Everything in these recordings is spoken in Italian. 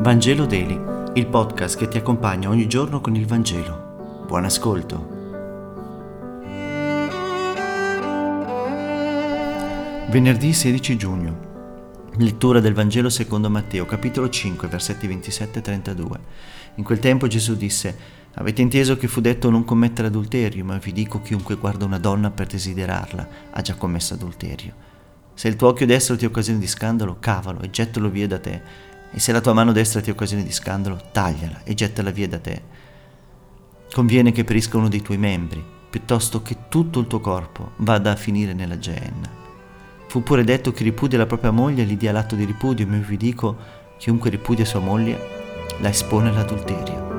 Vangelo Daily, il podcast che ti accompagna ogni giorno con il Vangelo. Buon ascolto. Venerdì 16 giugno. Lettura del Vangelo secondo Matteo, capitolo 5, versetti 27 e 32. In quel tempo Gesù disse: Avete inteso che fu detto non commettere adulterio, ma vi dico chiunque guarda una donna per desiderarla ha già commesso adulterio. Se il tuo occhio destro ti occasiona di scandalo, cavalo e gettalo via da te e se la tua mano destra ti occasione di scandalo, tagliala e gettala via da te. Conviene che perisca uno dei tuoi membri, piuttosto che tutto il tuo corpo vada a finire nella Geenna. Fu pure detto che ripudia la propria moglie e gli dia l'atto di ripudio, ma vi dico, chiunque ripudia sua moglie la espone all'adulterio.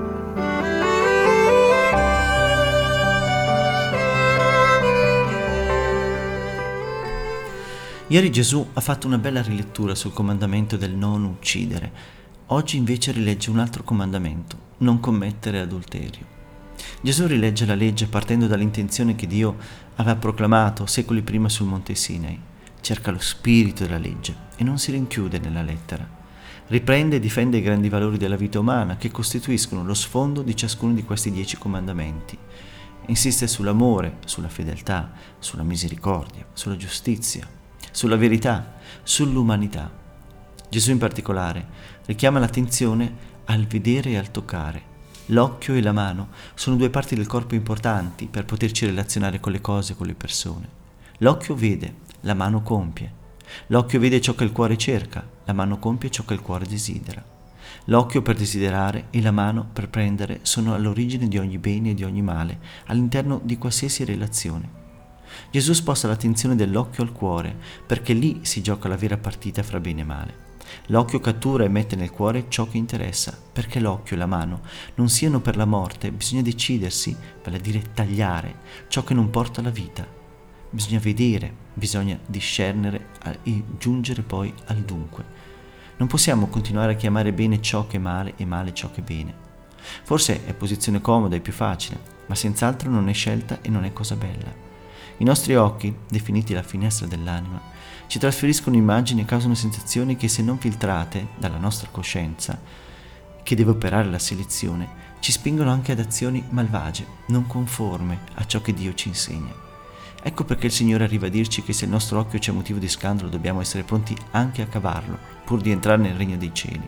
Ieri Gesù ha fatto una bella rilettura sul comandamento del non uccidere. Oggi invece rilegge un altro comandamento, non commettere adulterio. Gesù rilegge la legge partendo dall'intenzione che Dio aveva proclamato secoli prima sul Monte Sinai. Cerca lo spirito della legge e non si rinchiude nella lettera. Riprende e difende i grandi valori della vita umana che costituiscono lo sfondo di ciascuno di questi dieci comandamenti. Insiste sull'amore, sulla fedeltà, sulla misericordia, sulla giustizia, sulla verità, sull'umanità. Gesù in particolare richiama l'attenzione al vedere e al toccare. L'occhio e la mano sono due parti del corpo importanti per poterci relazionare con le cose, con le persone. L'occhio vede, la mano compie. L'occhio vede ciò che il cuore cerca, la mano compie ciò che il cuore desidera. L'occhio per desiderare e la mano per prendere sono all'origine di ogni bene e di ogni male, all'interno di qualsiasi relazione. Gesù sposta l'attenzione dell'occhio al cuore, perché lì si gioca la vera partita fra bene e male. L'occhio cattura e mette nel cuore ciò che interessa, perché l'occhio e la mano non siano per la morte, bisogna decidersi, vale a dire tagliare, ciò che non porta alla vita. Bisogna vedere, bisogna discernere e giungere poi al dunque. Non possiamo continuare a chiamare bene ciò che è male e male ciò che è bene. Forse è posizione comoda e più facile, ma senz'altro non è scelta e non è cosa bella. I nostri occhi, definiti la finestra dell'anima, ci trasferiscono immagini e causano sensazioni che se non filtrate dalla nostra coscienza, che deve operare la selezione, ci spingono anche ad azioni malvagie, non conforme a ciò che Dio ci insegna. Ecco perché il Signore arriva a dirci che se il nostro occhio c'è motivo di scandalo dobbiamo essere pronti anche a cavarlo, pur di entrare nel regno dei cieli.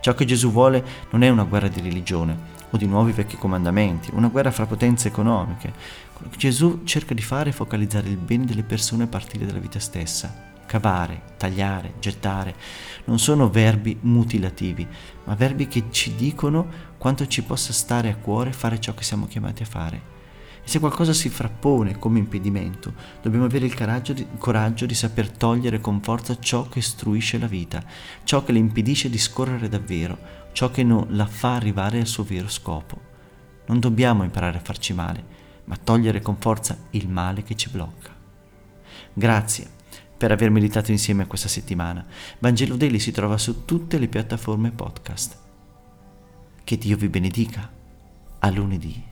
Ciò che Gesù vuole non è una guerra di religione, o di nuovi vecchi comandamenti, una guerra fra potenze economiche. Quello che Gesù cerca di fare è focalizzare il bene delle persone a partire dalla vita stessa. Cavare, tagliare, gettare non sono verbi mutilativi, ma verbi che ci dicono quanto ci possa stare a cuore fare ciò che siamo chiamati a fare. E se qualcosa si frappone come impedimento, dobbiamo avere il coraggio di, coraggio di saper togliere con forza ciò che istruisce la vita, ciò che le impedisce di scorrere davvero, ciò che non la fa arrivare al suo vero scopo. Non dobbiamo imparare a farci male, ma togliere con forza il male che ci blocca. Grazie per aver meditato insieme questa settimana. Vangelo Daily si trova su tutte le piattaforme podcast. Che Dio vi benedica. A lunedì.